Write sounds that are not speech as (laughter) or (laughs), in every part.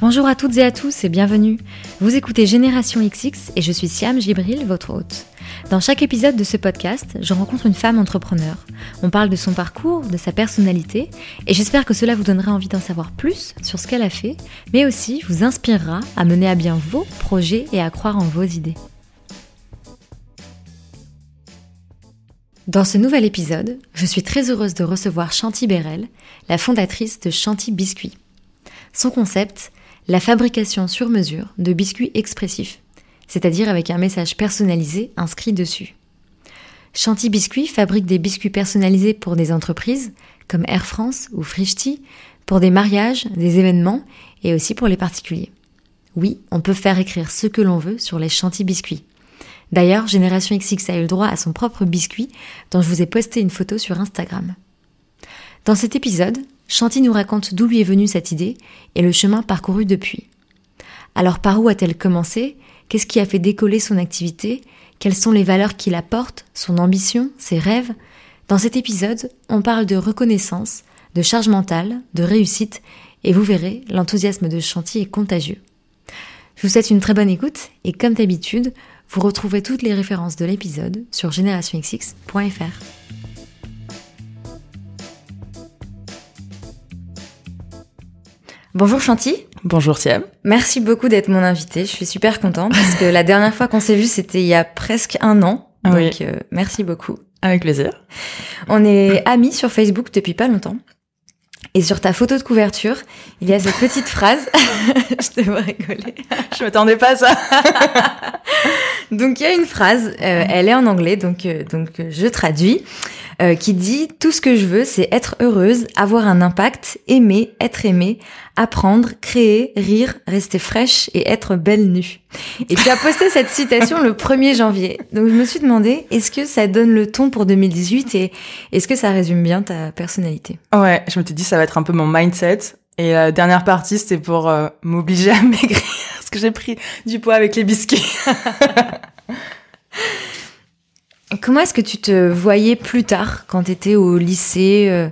Bonjour à toutes et à tous et bienvenue. Vous écoutez Génération XX et je suis Siam Gibril, votre hôte. Dans chaque épisode de ce podcast, je rencontre une femme entrepreneur. On parle de son parcours, de sa personnalité et j'espère que cela vous donnera envie d'en savoir plus sur ce qu'elle a fait, mais aussi vous inspirera à mener à bien vos projets et à croire en vos idées. Dans ce nouvel épisode, je suis très heureuse de recevoir Chanty Bérel, la fondatrice de Chanty Biscuits. Son concept, la fabrication sur mesure de biscuits expressifs, c'est-à-dire avec un message personnalisé inscrit dessus. Chanty Biscuits fabrique des biscuits personnalisés pour des entreprises comme Air France ou Frischti, pour des mariages, des événements et aussi pour les particuliers. Oui, on peut faire écrire ce que l'on veut sur les Chanty Biscuits. D'ailleurs, Génération XX a eu le droit à son propre biscuit dont je vous ai posté une photo sur Instagram. Dans cet épisode, Chanty nous raconte d'où lui est venue cette idée et le chemin parcouru depuis. Alors par où a-t-elle commencé? Qu'est-ce qui a fait décoller son activité? Quelles sont les valeurs qu'il apporte Son ambition? Ses rêves? Dans cet épisode, on parle de reconnaissance, de charge mentale, de réussite, et vous verrez, l'enthousiasme de Chanty est contagieux. Je vous souhaite une très bonne écoute, et comme d'habitude, vous retrouverez toutes les références de l'épisode sur générationxx.fr. Bonjour Chanty. Bonjour Siam. Merci beaucoup d'être mon invité. Je suis super contente parce que la dernière fois qu'on s'est vu, c'était il y a presque un an. Donc Oui. euh, merci beaucoup. Avec plaisir. On est amis sur Facebook depuis pas longtemps. Et sur ta photo de couverture, il y a cette petite (laughs) phrase. (laughs) je te vois rigoler. Je m'attendais pas à ça. (laughs) Donc il y a une phrase, euh, elle est en anglais, donc euh, donc euh, je traduis, euh, qui dit tout ce que je veux, c'est être heureuse, avoir un impact, aimer, être aimée, apprendre, créer, rire, rester fraîche et être belle nue. Et tu as posté cette (laughs) citation le 1er janvier. Donc je me suis demandé, est-ce que ça donne le ton pour 2018 et est-ce que ça résume bien ta personnalité? Ouais, je me suis dit ça va être un peu mon mindset. Et la dernière partie, c'était pour euh, m'obliger à (laughs) maigrir parce que j'ai pris du poids avec les biscuits. (laughs) Comment est-ce que tu te voyais plus tard quand tu étais au lycée euh,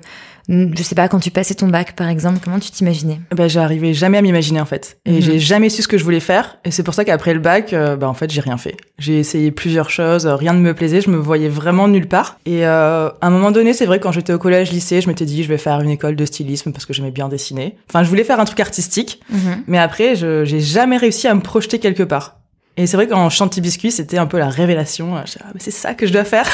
je sais pas, quand tu passais ton bac par exemple, comment tu t'imaginais? Ben j'arrivais jamais à m'imaginer en fait. Et Mhm. j'ai jamais su ce que je voulais faire. Et c'est pour ça qu'après le bac, euh, ben en fait j'ai rien fait. J'ai essayé plusieurs choses, euh, rien ne me plaisait, je me voyais vraiment nulle part. Et euh, à un moment donné, c'est vrai quand j'étais au collège, lycée, je m'étais dit je vais faire une école de stylisme parce que j'aimais bien dessiner. Enfin je voulais faire un truc artistique. Mais après, je j'ai jamais réussi à me projeter quelque part. Et c'est vrai qu'en Chanty Biscuit, c'était un peu la révélation. Ah, mais c'est ça que je dois faire.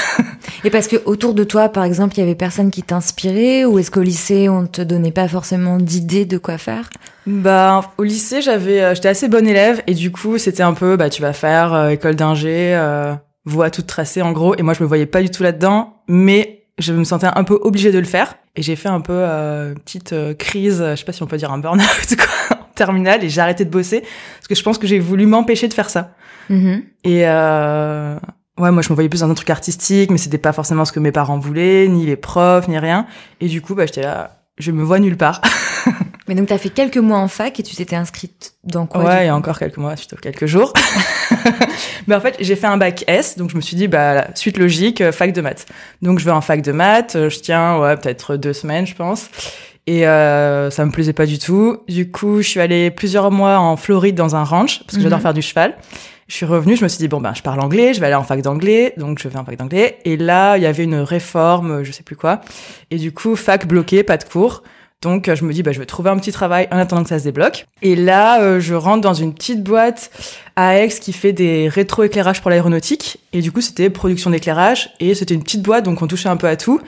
Et parce que autour de toi, par exemple, il y avait personne qui t'inspirait ou est-ce qu'au lycée, on te donnait pas forcément d'idées de quoi faire? Bah, au lycée, j'avais, euh, j'étais assez bonne élève et du coup, c'était un peu, bah, tu vas faire euh, école d'ingé, euh, voie toute tracée en gros. Et moi, je me voyais pas du tout là-dedans, mais je me sentais un peu obligée de le faire. Et j'ai fait un peu euh, une petite crise, je sais pas si on peut dire un burn-out (laughs) quoi, terminale, et j'ai arrêté de bosser parce que je pense que j'ai voulu m'empêcher de faire ça. Et euh, ouais, moi je me voyais plus dans un truc artistique, mais c'était pas forcément ce que mes parents voulaient, ni les profs, ni rien. Et du coup, bah j'étais là, je me vois nulle part. (laughs) Mais donc, t'as fait quelques mois en fac et tu t'étais inscrite dans quoi ouais, il y a encore quelques mois, plutôt quelques jours. (laughs) mais en fait, j'ai fait un bac S, donc je me suis dit, bah suite logique, euh, fac de maths. Donc je vais en fac de maths, euh, je tiens, ouais, peut-être deux semaines, je pense. Et euh, ça me plaisait pas du tout. Du coup, je suis allée plusieurs mois en Floride dans un ranch parce que j'adore Mhm. faire du cheval. Je suis revenue, je me suis dit bon ben je parle anglais, je vais aller en fac d'anglais, donc je vais en fac d'anglais. Et là, il y avait une réforme, je sais plus quoi. Et du coup, fac bloqué, pas de cours. Donc je me dis bah je vais trouver un petit travail en attendant que ça se débloque. Et là, euh, je rentre dans une petite boîte à Aix qui fait des rétroéclairages pour l'aéronautique. Et du coup, c'était production d'éclairage et c'était une petite boîte donc on touchait un peu à tout.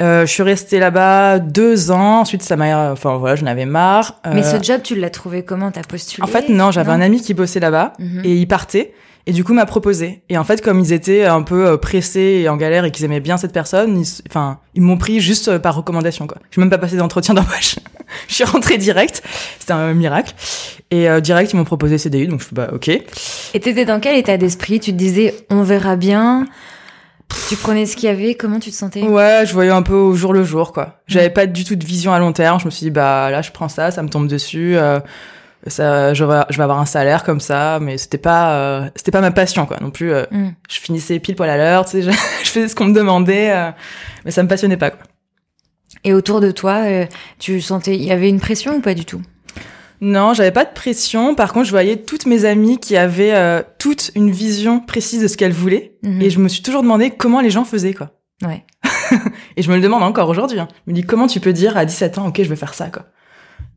Euh, je suis restée là-bas deux ans. Ensuite, ça m'a, enfin voilà, j'en avais marre. Mais Euh, ce job, tu l'as trouvé comment? T'as postulé? En fait, non, j'avais un ami qui bossait là-bas Mhm. et il partait. Et du coup, m'a proposé. Et en fait, comme ils étaient un peu euh, pressés et en galère et qu'ils aimaient bien cette personne, ils, enfin, ils m'ont pris juste euh, par recommandation, quoi. Je même pas passé d'entretien (laughs) d'embauche. je suis rentrée direct. C'était un miracle. Et euh, direct, ils m'ont proposé CDI, donc je suis bah ok. Et t'étais dans quel état d'esprit? Tu te disais, on verra bien Tu prenais ce qu'il y avait Comment tu te sentais? Ouais, je voyais un peu au jour le jour, quoi. J'avais pas du tout de vision à long terme. Je me suis dit, bah là, je prends ça, ça me tombe dessus. euh, ça, je vais, je vais avoir un salaire comme ça, mais c'était pas, euh, c'était pas ma passion, quoi. Non plus, euh, Hmm. je finissais pile poil à l'heure, tu sais, je, (laughs) je faisais ce qu'on me demandait, euh, mais ça me passionnait pas, quoi. Et autour de toi, euh, tu sentais, il y avait une pression ou pas du tout? Non, j'avais pas de pression. Par contre, je voyais toutes mes amies qui avaient euh, toute une vision précise de ce qu'elles voulaient. Mhm. Et je me suis toujours demandé comment les gens faisaient, quoi. Ouais. (laughs) Et je me le demande encore aujourd'hui. hein. Je me dis comment tu peux dire à 17 ans, ok, je vais faire ça, quoi.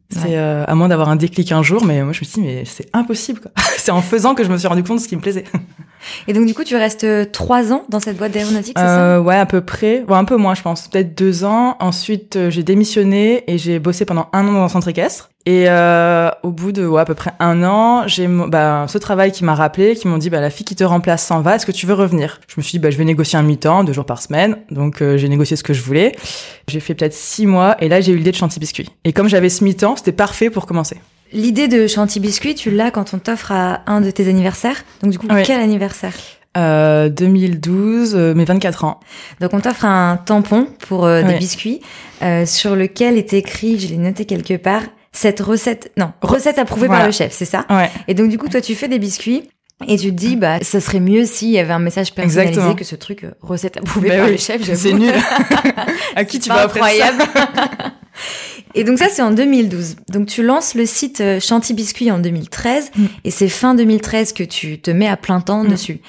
C'est euh, à moins d'avoir un déclic un jour, mais moi je me suis dit mais c'est impossible, quoi. (laughs) c'est en faisant que je me suis rendu compte de ce qui me plaisait. Et donc, du coup, tu restes euh, trois ans dans cette boîte d'aéronautique, c'est ça? Euh, ouais, à peu près. Bon, un peu moins, je pense. Peut-être deux ans. Ensuite, euh, j'ai démissionné et j'ai bossé pendant un an dans un centre équestre. Et euh, au bout de ouais, à peu près un an, j'ai bah, ce travail qui m'a rappelé, qui m'ont dit bah la fille qui te remplace s'en va, est-ce que tu veux revenir? Je me suis dit bah je vais négocier un mi-temps, deux jours par semaine. Donc j'ai négocié ce que je voulais. J'ai fait peut-être six mois et là j'ai eu l'idée de Chanty Biscuit. Et comme j'avais ce mi-temps, c'était parfait pour commencer. L'idée de Chanty Biscuit, tu l'as quand on t'offre à un de tes anniversaires. Donc, du coup, Oui. quel anniversaire Euh, 2012, euh, mes 24 ans. Donc, on t'offre un tampon pour euh, des biscuits euh, sur lequel est écrit, je l'ai noté quelque part, cette recette, non, recette approuvée par le chef, c'est ça Ouais. Et donc, du coup, toi, tu fais des biscuits. Et tu te dis, bah, ça serait mieux s'il y avait un message personnalisé Exactement. que ce truc euh, recette approuvée Bah par oui, le chef. C'est nul. (laughs) à qui tu vas ça incroyable. (laughs) et donc ça, c'est en 2012. Donc tu lances le site euh, Chanty Biscuit en 2013 Mm. et c'est fin 2013 que tu te mets à plein temps Mm. dessus.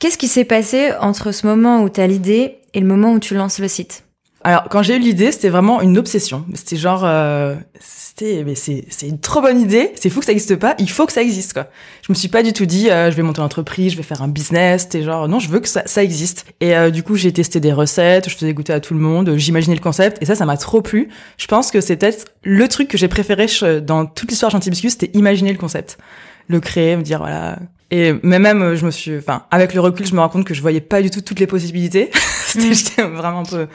Qu'est-ce qui s'est passé entre ce moment où tu as l'idée et le moment où tu lances le site? Alors, quand j'ai eu l'idée, c'était vraiment une obsession. C'était genre, euh, c'était, mais c'est, c'est une trop bonne idée. C'est fou que ça existe pas. Il faut que ça existe, quoi. Je me suis pas du tout dit, euh, je vais monter une entreprise, je vais faire un business. C'était genre, non, je veux que ça, ça existe. Et euh, du coup, j'ai testé des recettes, je faisais goûter à tout le monde, j'imaginais le concept, et ça, ça m'a trop plu. Je pense que c'est peut-être le truc que j'ai préféré dans toute l'histoire de Chantilly Biscuit, c'était imaginer le concept, le créer, me dire voilà. Et mais même, euh, je me suis, enfin, avec le recul, je me rends compte que je voyais pas du tout toutes les possibilités. (laughs) C'était- Mm. J'étais vraiment un peu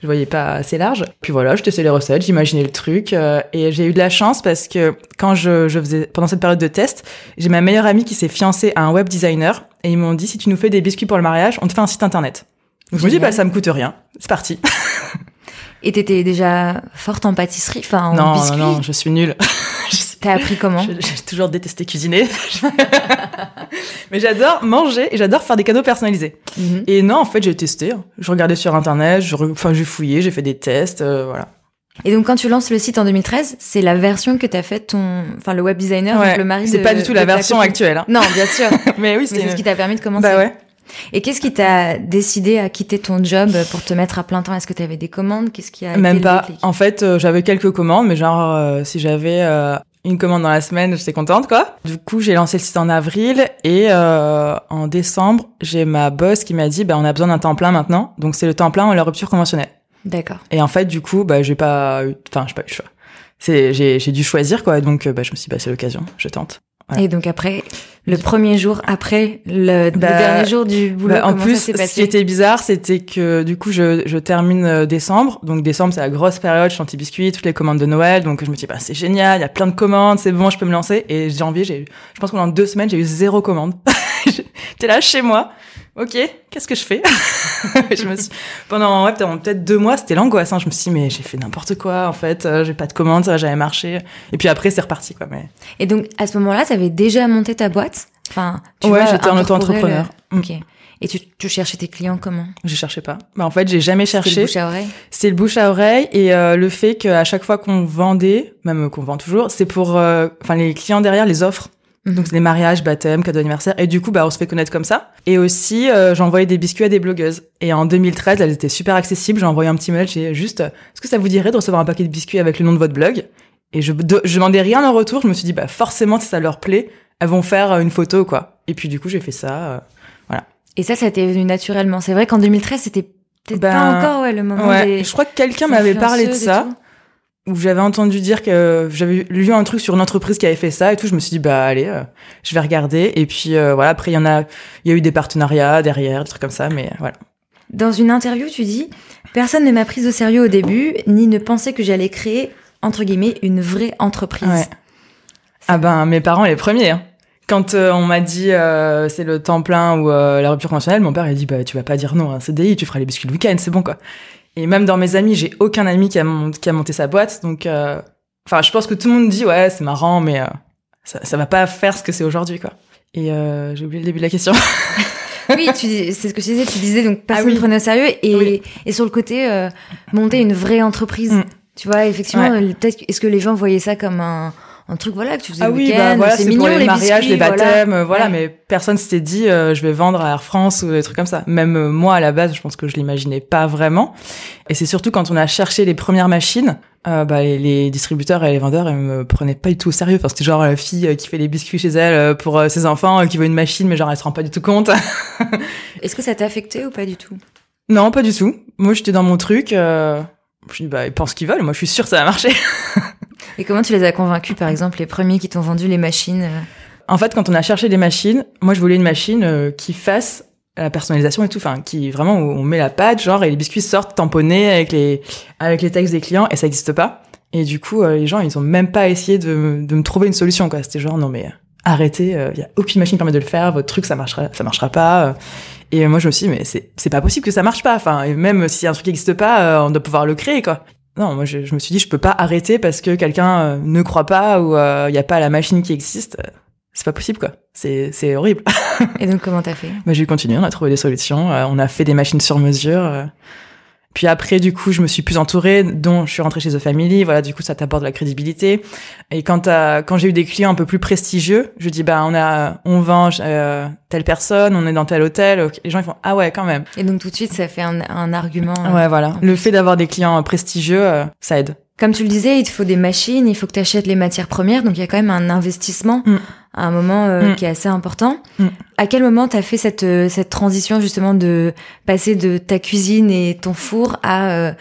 je voyais pas assez large. Puis voilà, je testais les recettes, j'imaginais le truc, euh, et j'ai eu de la chance parce que quand je, je faisais pendant cette période de test, j'ai ma meilleure amie qui s'est fiancée à un web designer, et ils m'ont dit si tu nous fais des biscuits pour le mariage, on te fait un site internet. Donc je me dis bah ça me coûte rien, c'est parti. Et t'étais déjà forte en pâtisserie, enfin en non, biscuits. non, non, je suis nulle. T'as appris comment J'ai toujours détesté cuisiner. (laughs) Mais j'adore manger et j'adore faire des cadeaux personnalisés. Mhm. Et non, en fait, j'ai testé. Je regardais sur internet, je enfin, j'ai fouillé, j'ai fait des tests, euh, voilà. Et donc quand tu lances le site en 2013, c'est la version que t'as faite ton, enfin le web designer, donc Ouais, le mari c'est pas du tout la version actuelle. Hein. Non, bien sûr. (laughs) Mais oui, c'est c'est ce qui t'a permis de commencer. Bah ouais. Et qu'est-ce qui t'a décidé à quitter ton job pour te mettre à plein temps? Est-ce que tu avais des commandes? Qu'est-ce qui a Même pas. En fait, euh, j'avais quelques commandes, mais genre, euh, si j'avais euh, une commande dans la semaine, j'étais contente, quoi. Du coup, j'ai lancé le site en avril et euh, en décembre, j'ai ma boss qui m'a dit, bah, on a besoin d'un temps plein maintenant. Donc, c'est le temps plein ou la rupture conventionnelle. D'accord. Et en fait, du coup, bah, j'ai pas eu, enfin, j'ai pas eu le choix. C'est, j'ai, j'ai dû choisir, quoi. Donc, euh, bah, je me suis dit, bah, c'est l'occasion, je tente. Voilà. Et donc après, le premier jour après le, le Bah, dernier jour du boulot, Bah, en plus, ça ce qui était bizarre, c'était que du coup, je, je termine euh, décembre. Donc décembre, c'est la grosse période, chantier biscuit, toutes les commandes de Noël. Donc je me dis, bah c'est génial, il y a plein de commandes, c'est bon, je peux me lancer. Et janvier, j'ai, je pense que pendant deux semaines, j'ai eu zéro commande. (laughs) J'étais là chez moi. Ok, qu'est-ce que je fais (laughs) Je me suis pendant ouais, peut-être deux mois, c'était l'angoisse. Hein. Je me suis dit, mais j'ai fait n'importe quoi. En fait, euh, j'ai pas de commande, ça va jamais marcher. Et puis après, c'est reparti quoi. Mais Et donc à ce moment-là, tu avais déjà monté ta boîte? Enfin, tu ouais, j'étais en auto-entrepreneur. le- Mm. Ok. Et tu, tu cherchais tes clients comment? Je cherchais pas. Bah en fait, j'ai jamais cherché. le bouche à oreille? C'est le bouche à oreille et euh, le fait qu'à chaque fois qu'on vendait, même qu'on vend toujours, c'est pour, euh, enfin les clients derrière les offres. Mhm. Donc c'est des mariages, baptêmes, cadeaux d'anniversaire et du coup bah on se fait connaître comme ça. Et aussi euh, j'envoyais des biscuits à des blogueuses. Et en 2013 elles étaient super accessibles. J'ai envoyé un petit mail, j'ai juste, est-ce que ça vous dirait de recevoir un paquet de biscuits avec le nom de votre blog? Et je de- je demandais rien en retour. Je me suis dit bah forcément si ça leur plaît, elles vont faire euh, une photo quoi. Et puis du coup j'ai fait ça. euh, Et ça, ça t'est venu naturellement. C'est vrai qu'en 2013, c'était peut-être Ben, pas encore ouais, le moment Ouais, des je crois que quelqu'un m'avait parlé de ça. tout. Où j'avais entendu dire que j'avais lu un truc sur une entreprise qui avait fait ça et tout. Je me suis dit bah allez, euh, je vais regarder. Et puis euh, voilà, après il y en a, il y a eu des partenariats derrière, des trucs comme ça, mais euh, voilà. Dans une interview, tu dis Personne ne m'a prise au sérieux au début, ni ne pensait que j'allais créer, entre guillemets, une vraie entreprise. Ouais. Ah ben mes parents les premiers. hein. Quand euh, on m'a dit c'est le temps plein ou la rupture conventionnelle, mon père il a dit bah tu vas pas dire non, un CDI, tu feras les biscuits le week-end, c'est bon quoi. Et même dans mes amis, j'ai aucun ami qui a, mon- qui a monté sa boîte, donc euh, enfin je pense que tout le monde dit ouais c'est marrant, mais euh, ça, ça va pas faire ce que c'est aujourd'hui quoi. Et euh, j'ai oublié le début de la question. (laughs) Oui, c'est ce que tu disais. Tu disais donc personne Ah oui. ne prenait au sérieux et, Oui. et sur le côté euh, monter une vraie entreprise. Mm. Tu vois, effectivement, Ouais. peut-être que- est-ce que les gens voyaient ça comme un un truc voilà que tu faisais ah oui, bah voilà, c'est mignon pour les, les mariages, biscuits, les baptêmes, voilà. voilà, Ouais. mais personne s'était dit euh, je vais vendre à Air France ou des trucs comme ça. Même euh, moi à la base, je pense que je l'imaginais pas vraiment. Et c'est surtout quand on a cherché les premières machines, euh, bah, les, les distributeurs et les vendeurs ils me prenaient pas du tout au sérieux. Enfin, c'était genre la fille euh, qui fait les biscuits chez elle euh, pour euh, ses enfants, euh, qui veut une machine, mais genre elle se rend pas du tout compte. (laughs) Est-ce que ça t'a affecté ou pas du tout? Non, pas du tout. Moi j'étais dans mon truc. Euh... Je dis bah ils pensent qu'ils veulent. Moi je suis sûre que ça va marcher. (laughs) Et comment tu les as convaincus, par exemple, les premiers qui t'ont vendu les machines euh En fait, quand on a cherché des machines, moi je voulais une machine euh, qui fasse la personnalisation et tout, enfin qui vraiment on met la pâte, genre et les biscuits sortent tamponnés avec les avec les textes des clients et ça n'existe pas. Et du coup, euh, les gens ils ont même pas essayé de, de me trouver une solution quoi. C'était genre non mais euh, arrêtez, il y a aucune machine qui permet de le faire, votre truc ça marchera ça marchera pas. euh. Et moi je me suis dit mais c'est c'est pas possible que ça marche pas. Enfin et même si un truc n'existe pas, euh, on doit pouvoir le créer quoi. Non, moi je, je me suis dit je peux pas arrêter parce que quelqu'un euh, ne croit pas ou il y a pas la machine qui existe. Euh, C'est pas possible quoi. C'est c'est horrible. (laughs) Et donc, comment t'as fait? Bah, j'ai continué, on a trouvé des solutions, euh, on a fait des machines sur mesure. Euh. Puis après, du coup, je me suis plus entourée, dont je suis rentrée chez The Family. Voilà, du coup, ça t'apporte de la crédibilité. Et quand quand j'ai eu des clients un peu plus prestigieux, je dis bah on a, on vend euh, telle personne, on est dans tel hôtel. Les gens ils font ah ouais quand même. Et donc, tout de suite, ça fait un, un argument. euh, Ouais voilà. Le fait d'avoir des clients prestigieux, euh, ça aide. Comme tu le disais, il te faut des machines, il faut que tu achètes les matières premières, donc il y a quand même un investissement Mm. À un moment euh, Mm. qui est assez important. Mm. À quel moment t'as fait cette euh, cette transition justement de passer de ta cuisine et ton four à euh,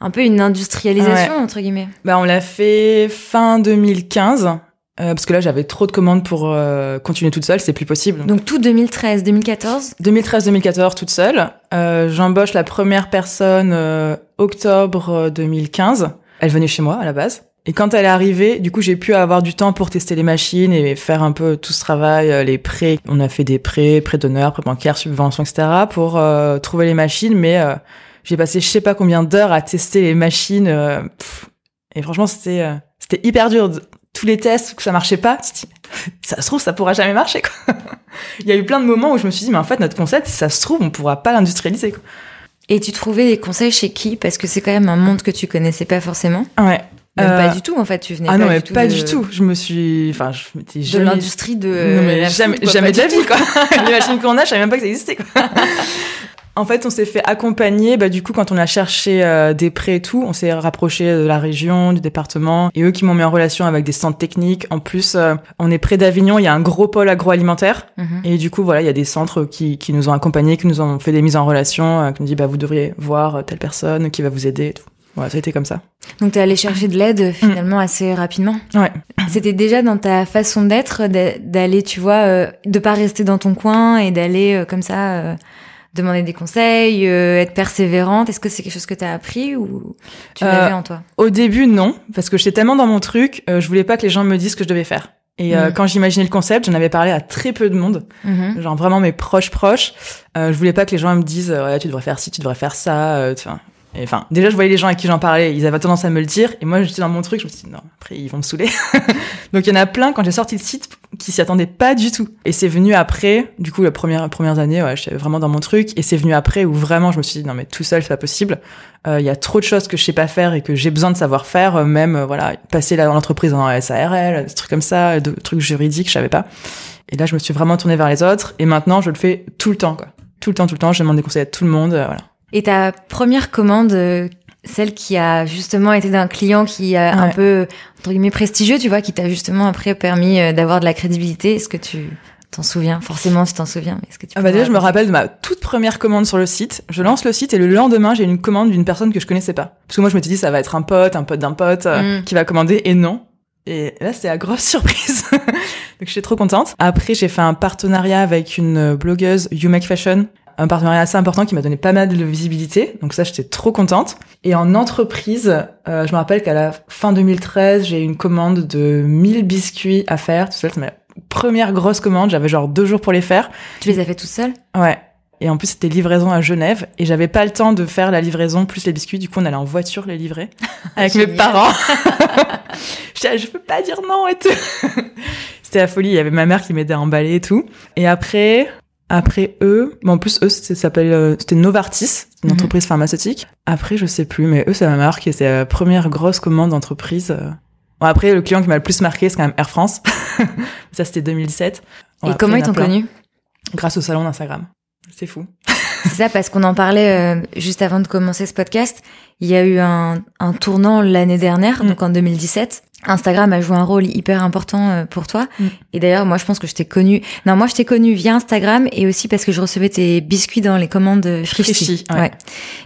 un peu une industrialisation entre guillemets? Bah on l'a fait fin 2015. euh, parce que là j'avais trop de commandes pour continuer toute seule, c'est plus possible. Donc tout 2013, 2014. 2013-2014 toute seule. J'embauche la première personne octobre euh, 2015. Elle venait chez moi à la base. Et quand elle est arrivée, du coup, j'ai pu avoir du temps pour tester les machines et faire un peu tout ce travail, euh, les prêts. On a fait des prêts, prêts d'honneur, prêts bancaires, subventions, etc. pour euh, trouver les machines. Mais euh, j'ai passé je sais pas combien d'heures à tester les machines. euh, et franchement, c'était c'était hyper dur. Tous les tests, que ça marchait pas. (laughs) Ça se trouve, ça pourra jamais marcher. Quoi. (laughs) Il y a eu plein de moments où je me suis dit, mais en fait, notre concept, si ça se trouve, on pourra pas l'industrialiser. Et tu trouvais des conseils chez qui? Parce que c'est quand même un monde que tu connaissais pas forcément. Ouais. Même Euh, pas du tout en fait, tu venais Ah pas non, du mais tout pas de- du tout. Je me suis, enfin, je m'étais de jamais. l'industrie de non, mais jamais, quoi, jamais pas de la du vie, quoi. (laughs) (laughs) Les machines qu'on a, je savais même pas que ça existait, quoi. En fait, on s'est fait accompagner. Bah, du coup, quand on a cherché euh, des prêts et tout, on s'est rapproché de la région, du département, et eux qui m'ont mis en relation avec des centres techniques. En plus, euh, on est près d'Avignon, il y a un gros pôle agroalimentaire, Mhm. et du coup, voilà, il y a des centres qui, qui nous ont accompagnés, qui nous ont fait des mises en relation, euh, qui nous dit, bah, vous devriez voir telle personne qui va vous aider. Et tout. Voilà, ça a été comme ça. Donc t'es allé chercher de l'aide finalement assez rapidement. Ouais. (clears throat) C'était déjà dans ta façon d'être d'a- d'aller, tu vois, euh, de pas rester dans ton coin et d'aller euh, comme ça euh, demander des conseils, euh, être persévérante. Est-ce que c'est quelque chose que t'as appris ou tu l'avais en toi? Au début, non, parce que j'étais tellement dans mon truc, je voulais pas que les gens me disent ce que je devais faire. Et euh, Mhm. quand j'imaginais le concept, j'en avais parlé à très peu de monde, Mhm. genre vraiment mes proches proches. Euh, je voulais pas que les gens me disent ouais, tu devrais faire ci, tu devrais faire ça. Enfin, enfin, déjà je voyais les gens à qui j'en parlais, ils avaient tendance à me le dire, et moi j'étais dans mon truc, je me suis dit non, après ils vont me saouler. (laughs) Donc il y en a plein quand j'ai sorti le site qui s'y attendaient pas du tout. Et c'est venu après, du coup, les premières premières années, ouais, j'étais vraiment dans mon truc, et c'est venu après où vraiment je me suis dit non mais tout seul c'est pas possible. Euh, Il y a trop de choses que je sais pas faire et que j'ai besoin de savoir faire, euh, même euh, voilà passer là dans l'entreprise en SARL, des trucs comme ça, de trucs juridiques, je savais pas. Et là je me suis vraiment tournée vers les autres, et maintenant je le fais tout le temps quoi, tout le temps, tout le temps. Je demande des conseils à tout le monde, euh, voilà. Et ta première commande, euh, celle qui a justement été d'un client qui a un Ouais. peu entre guillemets prestigieux, tu vois, qui t'a justement après permis euh, d'avoir de la crédibilité. Est-ce que tu t'en souviens? Forcément, tu t'en souviens. Mais est-ce que tu Ah bah me déjà, je me rappelle de ma toute première commande sur le site. Je lance le site et le lendemain, j'ai une commande d'une personne que je connaissais pas. Parce que moi, je m'étais dit, ça va être un pote, un pote d'un pote euh, Mm. qui va commander, et non. Et là, c'était la grosse (laughs) surprise. Donc, j'étais trop contente. Après, j'ai fait un partenariat avec une blogueuse, You Make Fashion. Un partenariat assez important qui m'a donné pas mal de visibilité. Donc ça, j'étais trop contente. Et en entreprise, euh, je me rappelle qu'à la fin 2013, j'ai eu une commande de 1000 biscuits à faire. Tout seul, c'est ma première grosse commande. J'avais genre deux jours pour les faire. Tu les as fait toute seule Ouais. Et en plus, c'était livraison à Genève. Et j'avais pas le temps de faire la livraison plus les biscuits. Du coup, on allait en voiture les livrer (laughs) avec mes parents. (laughs) (laughs) J'étais là, je peux pas dire non et tout. c'était la folie. Il y avait ma mère qui m'aidait à emballer et tout. Et après, après eux, bon, en plus, eux, s'appelle, euh, c'était Novartis, une Mhm. entreprise pharmaceutique. Après, je sais plus, mais eux, ça m'a marqué. C'était la première grosse commande d'entreprise. euh. Bon, après, le client qui m'a le plus marqué, c'est quand même Air France. (laughs) ça, c'était 2017. Bon, Et après, comment il ils t'ont connu? Grâce au salon d'Instagram. C'est fou. (laughs) C'est ça parce qu'on en parlait euh, juste avant de commencer ce podcast. Il y a eu un, un tournant l'année dernière, Mm. donc en 2017. Instagram a joué un rôle hyper important euh, pour toi. Mm. Et d'ailleurs, moi, je pense que je t'ai connu. Non, moi, je t'ai connu via Instagram et aussi parce que je recevais tes biscuits dans les commandes Frishti. Frishti, ouais.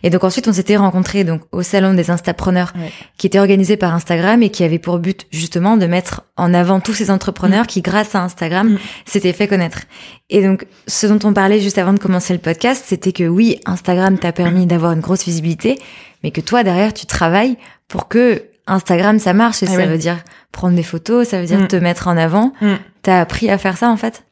Et donc ensuite, on s'était rencontrés donc au salon des Instapreneurs, Ouais. qui était organisé par Instagram et qui avait pour but justement de mettre en avant tous ces entrepreneurs qui, grâce à Instagram, Mm. s'étaient fait connaître. Et donc, ce dont on parlait juste avant de commencer le podcast, c'était que oui, Instagram t'a permis d'avoir une grosse visibilité, mais que toi, derrière, tu travailles pour que Instagram, ça marche. Et Ah ça oui. veut dire prendre des photos, ça veut dire Mm. te mettre en avant. Mm. T'as appris à faire ça, en fait?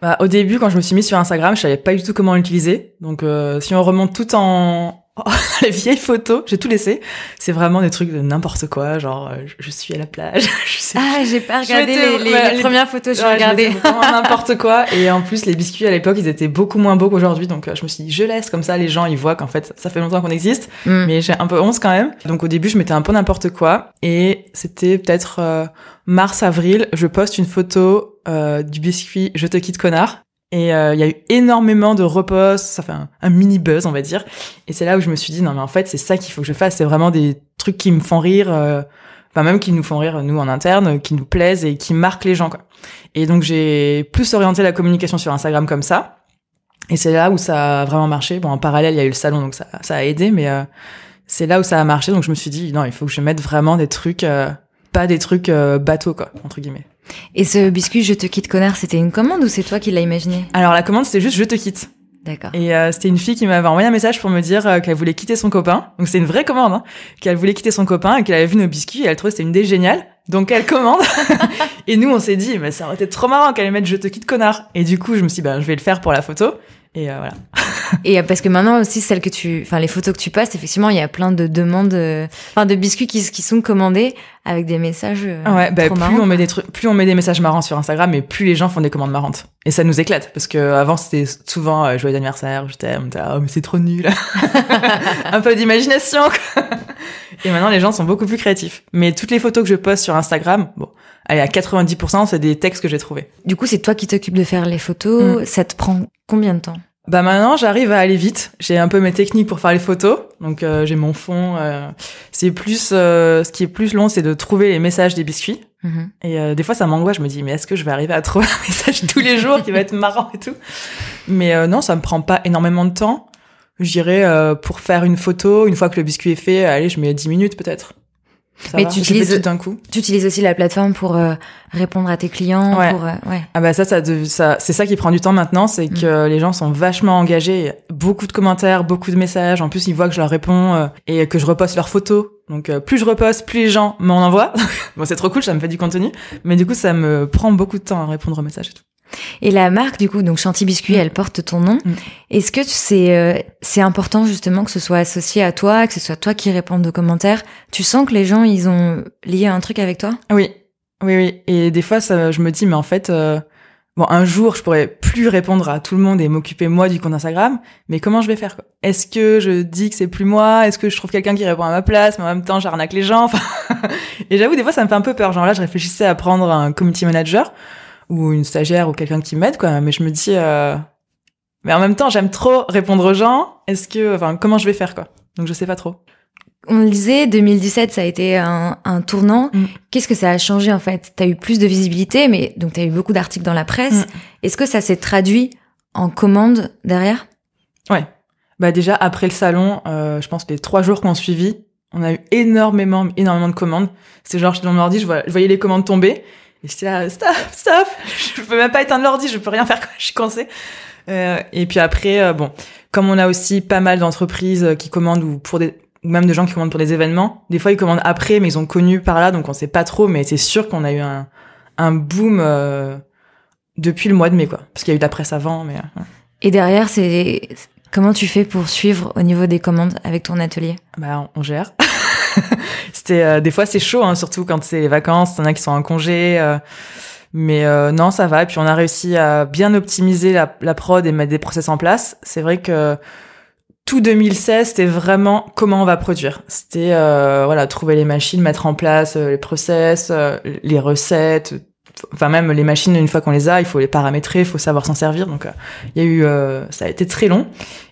Bah, au début, quand je me suis mise sur Instagram, je savais pas du tout comment l'utiliser. Donc, euh, si on remonte tout en (laughs) les vieilles photos, j'ai tout laissé. C'est vraiment des trucs de n'importe quoi, genre euh, je- je suis à la plage. (laughs) je sais Ah, j'ai pas regardé les, premières photos, je Ouais, vraiment n'importe quoi. Et en plus, les biscuits à l'époque, ils étaient beaucoup moins beaux qu'aujourd'hui. Donc, euh, je me suis dit, je laisse comme ça, les gens, ils voient qu'en fait, ça fait longtemps qu'on existe. Mm. Mais j'ai un peu honte quand même. Donc, au début, je mettais un peu n'importe quoi. Et c'était peut-être euh, mars, avril, je poste une photo euh, du biscuit Je te quitte connard. Et euh, il y a eu énormément de reposts, ça fait un, mini buzz, on va dire. Et c'est là où je me suis dit, non mais en fait, c'est ça qu'il faut que je fasse. C'est vraiment des trucs qui me font rire, euh, enfin même qui nous font rire, nous en interne, qui nous plaisent et qui marquent les gens. Quoi. Et donc j'ai plus orienté la communication sur Instagram comme ça. Et c'est là où ça a vraiment marché. Bon, en parallèle, il y a eu le salon, donc ça, ça a aidé, mais euh, c'est là où ça a marché. Donc je me suis dit, non, il faut que je mette vraiment des trucs, euh, pas des trucs euh, bateaux, quoi, entre guillemets. Et ce biscuit, je te quitte connard, c'était une commande ou c'est toi qui l'as imaginé Alors la commande, c'était juste je te quitte. D'accord. Et euh, c'était une fille qui m'avait envoyé un message pour me dire euh, qu'elle voulait quitter son copain. Donc c'est une vraie commande, hein, qu'elle voulait quitter son copain et qu'elle avait vu nos biscuits et elle trouvait que c'était une idée géniale. Donc elle commande. (laughs) et nous on s'est dit, mais ça aurait été trop marrant qu'elle mettre je te quitte connard. Et du coup je me suis dit, ben je vais le faire pour la photo. Et euh, voilà. (laughs) Et euh, parce que maintenant aussi, celles que tu, enfin les photos que tu passes, effectivement, il y a plein de demandes, euh, enfin de biscuits qui, qui sont commandés avec des messages. euh, Ouais, bah, trop plus marrants. on met des trucs, plus on met des messages marrants sur Instagram, et plus les gens font des commandes marrantes. Et ça nous éclate parce que avant c'était souvent euh, joyeux anniversaire, je t'aime, oh mais c'est trop nul. (laughs) (laughs) un peu d'imagination. quoi. et maintenant les gens sont beaucoup plus créatifs. Mais toutes les photos que je poste sur Instagram, bon, allez à 90% c'est des textes que j'ai trouvés. Du coup, c'est toi qui t'occupes de faire les photos. Mm. Ça te prend combien de temps? Bah maintenant j'arrive à aller vite. J'ai un peu mes techniques pour faire les photos. Donc euh, j'ai mon fond. euh, c'est plus euh, ce qui est plus long, c'est de trouver les messages des biscuits. Mhm. Et euh, des fois, ça m'angoisse. Je me dis, mais est-ce que je vais arriver à trouver un (laughs) message tous les jours qui va être marrant et tout? Mais euh, non, ça me prend pas énormément de temps. Je dirais euh, pour faire une photo, une fois que le biscuit est fait, allez, je mets 10 minutes peut-être. Ça Mais va, tu utilises- tout d'un coup. Tu utilises aussi la plateforme pour euh, répondre à tes clients. Ouais. Pour, euh, ouais. Ah bah ça, ça, ça c'est ça qui prend du temps maintenant, c'est que les gens sont vachement engagés. Beaucoup de commentaires, beaucoup de messages. En plus, ils voient que je leur réponds euh, et que je reposte leurs photos. Donc euh, plus je reposte, plus les gens m'en envoient. (laughs) bon, c'est trop cool, ça me fait du contenu. Mais du coup, ça me prend beaucoup de temps à répondre aux messages et tout. Et la marque, du coup, donc Chanty Biscuit, Mm. elle porte ton nom. Mm. Est-ce que c'est euh, c'est important justement que ce soit associé à toi, que ce soit toi qui répondes aux commentaires? Tu sens que les gens, ils ont lié un truc avec toi? Oui, oui, oui. Et des fois, ça, je me dis, mais en fait, euh, bon, un jour, je pourrais plus répondre à tout le monde et m'occuper moi du compte Instagram. Mais comment je vais faire Est-ce que je dis que c'est plus moi? Est-ce que je trouve quelqu'un qui répond à ma place, mais en même temps, j'arnaque les gens Enfin, (laughs) Et j'avoue, des fois, ça me fait un peu peur. Genre là, je réfléchissais à prendre un community manager ou une stagiaire ou quelqu'un qui m'aide, quoi. Mais je me dis, euh... mais en même temps, j'aime trop répondre aux gens. Est-ce que, enfin, comment je vais faire quoi? Donc, je sais pas trop. On le disait, 2017, ça a été un, un tournant. Mm. Qu'est-ce que ça a changé en fait? T'as eu plus de visibilité, mais donc t'as eu beaucoup d'articles dans la presse. Mm. Est-ce que ça s'est traduit en commande derrière? Ouais. Bah déjà après le salon, euh, je pense que les trois jours qu'on suivi, on a eu énormément, énormément de commandes. C'est genre j'étais dans mon ordi, je je voyais les commandes tomber, et j'étais là, stop, stop, (laughs) je peux même pas éteindre l'ordi, je peux rien faire, quoi, je suis coincée. Euh, et puis après, euh, bon, comme on a aussi pas mal d'entreprises euh, qui commandent ou pour des ou même de gens qui commandent pour des événements, des fois ils commandent après, mais ils ont connu par là, donc on sait pas trop, mais c'est sûr qu'on a eu un, un boom euh, depuis le mois de mai, quoi, parce qu'il y a eu de la presse avant, mais. Et derrière, c'est comment tu fais pour suivre au niveau des commandes avec ton atelier? Bah, on gère. (laughs) (laughs) C'était euh, des fois c'est chaud, hein, surtout quand c'est les vacances. T'en as qui sont en congé, euh, mais euh, non, ça va. Et puis on a réussi à bien optimiser la, prod et mettre des process en place. C'est vrai que tout 2016, c'était vraiment comment on va produire. C'était euh, voilà, trouver les machines, mettre en place euh, les process, euh, les recettes, enfin même les machines une fois qu'on les a, il faut les paramétrer, il faut savoir s'en servir. Donc il y a eu ça a été très long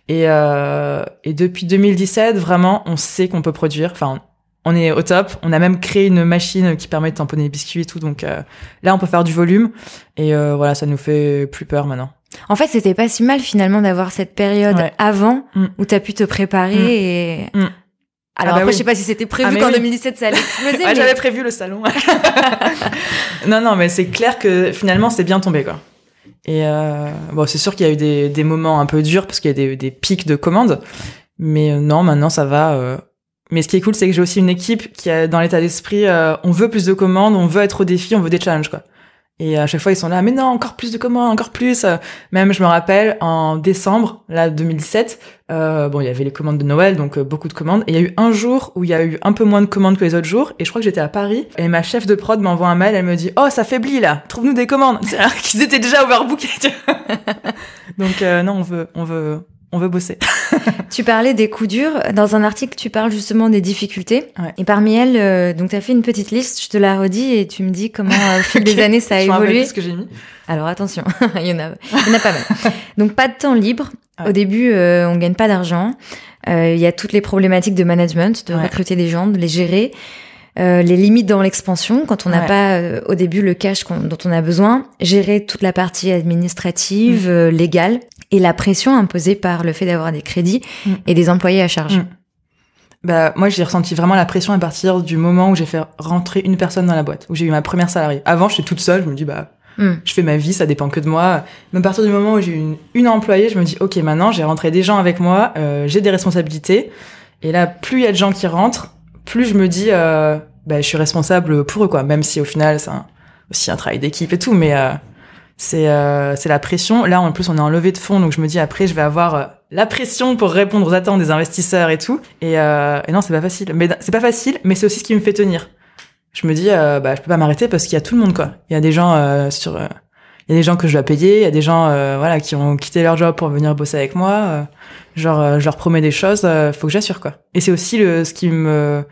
et et depuis 2017, vraiment, on sait qu'on peut produire. Enfin, on est au top. On a même créé une machine qui permet de tamponner les biscuits et tout. Donc là, on peut faire du volume et voilà, ça nous fait plus peur maintenant. En fait, c'était pas si mal finalement d'avoir cette période avant mm. où tu as pu te préparer mm. et mm. Alors ah bah après, je sais pas si c'était prévu ah qu'en 2017 ça allait exploser. (laughs) mais... J'avais prévu le salon. (laughs) non, non, mais c'est clair que finalement c'est bien tombé quoi. Et euh, bon, c'est sûr qu'il y a eu des, des, moments un peu durs parce qu'il y a des, des pics de commandes, mais euh, non, maintenant ça va. Euh... Mais ce qui est cool, c'est que j'ai aussi une équipe qui a dans l'état d'esprit, euh, on veut plus de commandes, on veut être au défi, on veut des challenges quoi. Et à chaque fois, ils sont là, mais non, encore plus de commandes, encore plus. Même, je me rappelle, en décembre, là, 2017, euh, bon, il y avait les commandes de Noël, donc euh, beaucoup de commandes. Et il y a eu un jour où il y a eu un peu moins de commandes que les autres jours. Et je crois que j'étais à Paris. Et ma chef de prod m'envoie un mail, elle me dit, oh, ça faiblit, là. Trouve-nous des commandes. (laughs) C'est-à-dire qu'ils étaient déjà overbookés. (laughs) donc, euh, non, on veut, on veut, on veut bosser. (laughs) tu parlais des coups durs. Dans un article, tu parles justement des difficultés. Et parmi elles, euh, donc tu as fait une petite liste, je te la redis et tu me dis comment euh, au fil (laughs) des années ça a je évolué. ce que j'ai mis. Alors attention, (laughs) il y en a, il y en a pas mal. Donc pas de temps libre. Au début, euh, on gagne pas d'argent. Euh, il y a toutes les problématiques de management, de recruter des gens, de les gérer. Euh, les limites dans l'expansion quand on n'a pas au début le cash dont on a besoin, gérer toute la partie administrative, mmh. légale, et la pression imposée par le fait d'avoir des crédits mm. et des employés à charge. Mm. Bah moi j'ai ressenti vraiment la pression à partir du moment où j'ai fait rentrer une personne dans la boîte, où j'ai eu ma première salariée. Avant j'étais toute seule, je me dis bah mm. je fais ma vie, ça dépend que de moi. Mais à partir du moment où j'ai eu une, une, employée, je me dis ok maintenant j'ai rentré des gens avec moi, euh, j'ai des responsabilités. Et là plus il y a de gens qui rentrent, plus je me dis euh, bah je suis responsable pour eux quoi. Même si au final c'est aussi un travail d'équipe et tout, mais euh, c'est euh, c'est la pression. Là, en plus, on est en levée de fonds, donc je me dis après, je vais avoir euh, la pression pour répondre aux attentes des investisseurs et tout. Et, euh, et non, c'est pas facile. Mais c'est pas facile, mais c'est aussi ce qui me fait tenir. Je me dis, euh, bah, je peux pas m'arrêter parce qu'il y a tout le monde, quoi. Il y a des gens sur, il y a des gens que je dois payer, il y a des gens, voilà, qui ont quitté leur job pour venir bosser avec moi. genre, je leur promets des choses, faut que j'assure, quoi. Et c'est aussi le ce qui me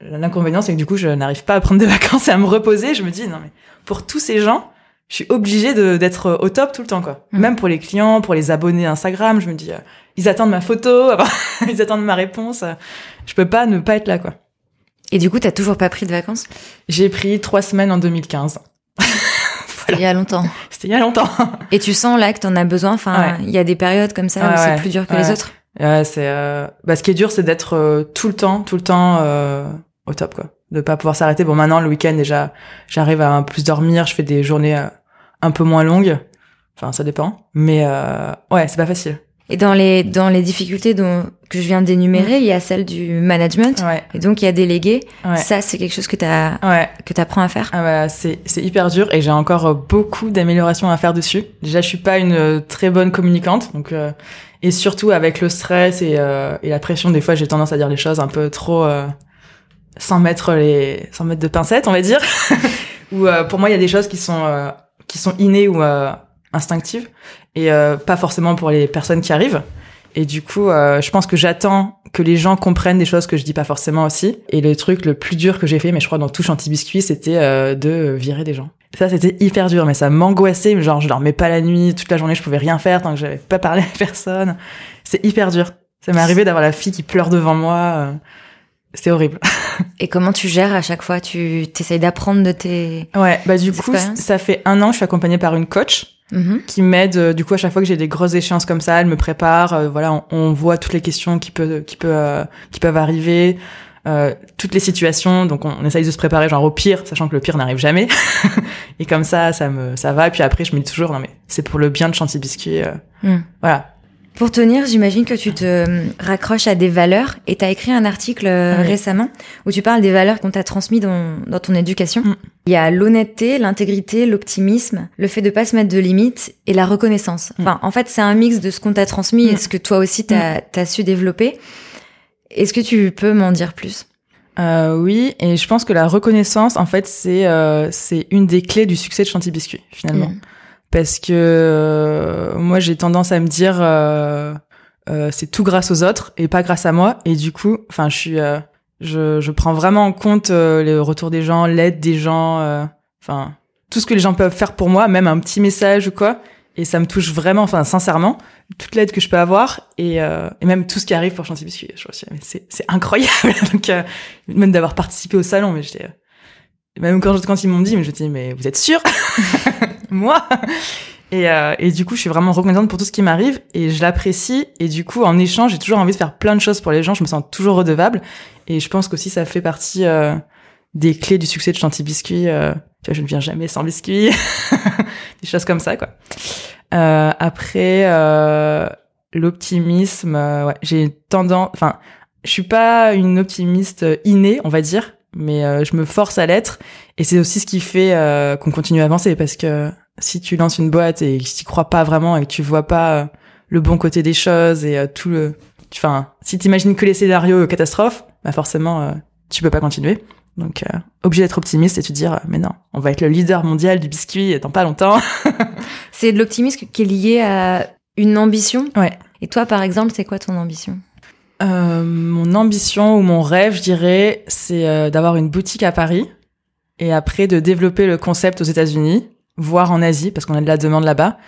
L'inconvénient, c'est que du coup, je n'arrive pas à prendre des (laughs) vacances et à me reposer. Je me dis, non, mais pour tous ces gens, je suis obligée d'être au top tout le temps quoi. Mm. Même pour les clients, pour les abonnés Instagram, je me dis euh, ils attendent ma photo, (laughs) ils attendent ma réponse. Je peux pas ne pas être là quoi. Et du coup, t'as toujours pas pris de vacances? J'ai pris trois semaines en 2015. (laughs) C'était il y a longtemps. (laughs) C'était il y a longtemps. (laughs) Et tu sens là que t'en as besoin? Enfin, il y a des périodes comme ça où c'est plus dur que les autres? Ouais, c'est. Euh... Bah, ce qui est dur, c'est d'être euh, tout le temps, tout le temps euh, au top quoi de pas pouvoir s'arrêter. Bon, maintenant, le week-end, déjà, j'arrive à un plus dormir, je fais des journées euh, un peu moins longues. Enfin, ça dépend. Mais euh, ouais, c'est pas facile. Et dans les dans les difficultés dont que je viens d'énumérer, mm. il y a celle du management. Ouais. Et donc il y a délégué. Ça c'est quelque chose que tu ouais. que tu apprends à faire. Ah bah, c'est c'est hyper dur et j'ai encore euh, beaucoup d'améliorations à faire dessus. Déjà je suis pas une euh, très bonne communicante donc et surtout avec le stress et et la pression des fois j'ai tendance à dire les choses un peu trop sans mettre les sans mettre de pincettes, on va dire. (laughs) ou euh, pour moi, il y a des choses qui sont euh, qui sont innées ou euh, instinctives et pas forcément pour les personnes qui arrivent. Et du coup, je pense que j'attends que les gens comprennent des choses que je dis pas forcément aussi. Et le truc le plus dur que j'ai fait, mais je crois dans tout biscuit, c'était de virer des gens. Ça, c'était hyper dur, mais ça m'angoissait. Genre, je dormais pas la nuit, toute la journée, je pouvais rien faire tant que j'avais pas parlé à (laughs) personne. C'est hyper dur. Ça m'est arrivé d'avoir la fille qui pleure devant moi. C'était horrible. (laughs) Et comment tu gères à chaque fois? Tu t'essayes d'apprendre de tes Ouais, bah du coup, ça fait un an que je suis accompagnée par une coach mm-hmm. qui m'aide. Euh, du coup, à chaque fois que j'ai des grosses échéances comme ça, elle me prépare. Euh, voilà, on, voit toutes les questions qui peuvent qui peuvent euh, qui peuvent arriver. toutes les situations, donc on, essaye de se préparer genre au pire, sachant que le pire n'arrive jamais. (laughs) et comme ça, ça me ça va. Puis après, je me dis toujours non mais c'est pour le bien de Chantilly Biscuit. Mm. Voilà, pour tenir, j'imagine que tu te euh, raccroches à des valeurs et tu as écrit un article euh, récemment où tu parles des valeurs qu'on t'a transmises dans, dans, ton éducation. Mm. Il y a l'honnêteté, l'intégrité, l'optimisme, le fait de pas se mettre de limites et la reconnaissance. Mm. Enfin, en fait, c'est un mix de ce qu'on t'a transmis et mm. ce que toi aussi t'as as su développer. Est-ce que tu peux m'en dire plus? Euh, oui, et je pense que la reconnaissance, en fait, c'est euh, c'est une des clés du succès de Chantilly Biscuit, finalement parce que euh, moi j'ai tendance à me dire euh, euh, c'est tout grâce aux autres et pas grâce à moi. Et du coup, enfin, je suis, euh, je, je prends vraiment en compte euh, le retour des gens, l'aide des gens, enfin, tout ce que les gens peuvent faire pour moi, même un petit message ou quoi. Et ça me touche vraiment, enfin, sincèrement, toute l'aide que je peux avoir et, et même tout ce qui arrive pour Chanty Biscuit. Je mais c'est, c'est incroyable. (laughs) Donc, même d'avoir participé au salon, mais j'étais, même quand, quand ils m'ont dit, mais je me dis, mais vous êtes sûr (laughs) (laughs) Moi et, euh, et, du coup, je suis vraiment reconnaissante pour tout ce qui m'arrive et je l'apprécie. Et du coup, en échange, j'ai toujours envie de faire plein de choses pour les gens. Je me sens toujours redevable. Et je pense qu'aussi, ça fait partie euh, des clés du succès de Chanty Biscuit. Euh, tu vois, je ne viens jamais sans biscuit. (laughs) des choses comme ça, quoi. Euh, après, euh, l'optimisme, ouais, j'ai tendance... Enfin, je suis pas une optimiste innée, on va dire. Mais je me force à l'être. Et c'est aussi ce qui fait qu'on continue à avancer. Parce que si tu lances une boîte et que tu crois pas vraiment et que tu vois pas euh, le bon côté des choses et euh, tout le enfin si t'imagines que les scénarios catastrophes bah forcément euh, tu peux pas continuer. Donc obligé d'être optimiste et te dire mais non on va être le leader mondial du biscuit dans pas longtemps. (laughs) C'est de l'optimisme qui est lié à une ambition? Ouais. Et toi par exemple c'est quoi ton ambition? Mon ambition ou mon rêve je dirais c'est d'avoir une boutique à Paris et après de développer le concept aux États-Unis voire en Asie, parce qu'on a de la demande là-bas.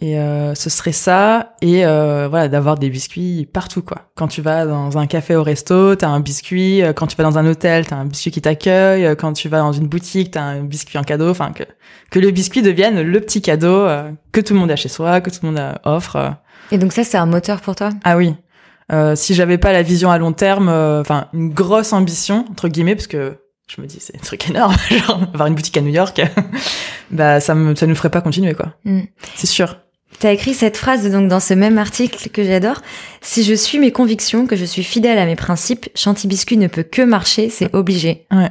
Et euh, ce serait ça, et euh, voilà, d'avoir des biscuits partout, quoi. Quand tu vas dans un café au resto, t'as un biscuit. Euh, quand tu vas dans un hôtel, t'as un biscuit qui t'accueille. Euh, quand tu vas dans une boutique, t'as un biscuit en cadeau. Enfin, que que le biscuit devienne le petit cadeau que tout le monde a chez soi, que tout le monde offre. Et donc ça, c'est un moteur pour toi? Ah oui. Si j'avais pas la vision à long terme, enfin une grosse ambition entre guillemets, parce que je me dis c'est un truc énorme (laughs) genre avoir une boutique à New York (laughs) bah ça me ça nous ferait pas continuer quoi mm. c'est sûr T'as écrit cette phrase donc dans ce même article que j'adore. Si je suis mes convictions, que je suis fidèle à mes principes, Chanty Biscuit ne peut que marcher, c'est obligé. Ouais.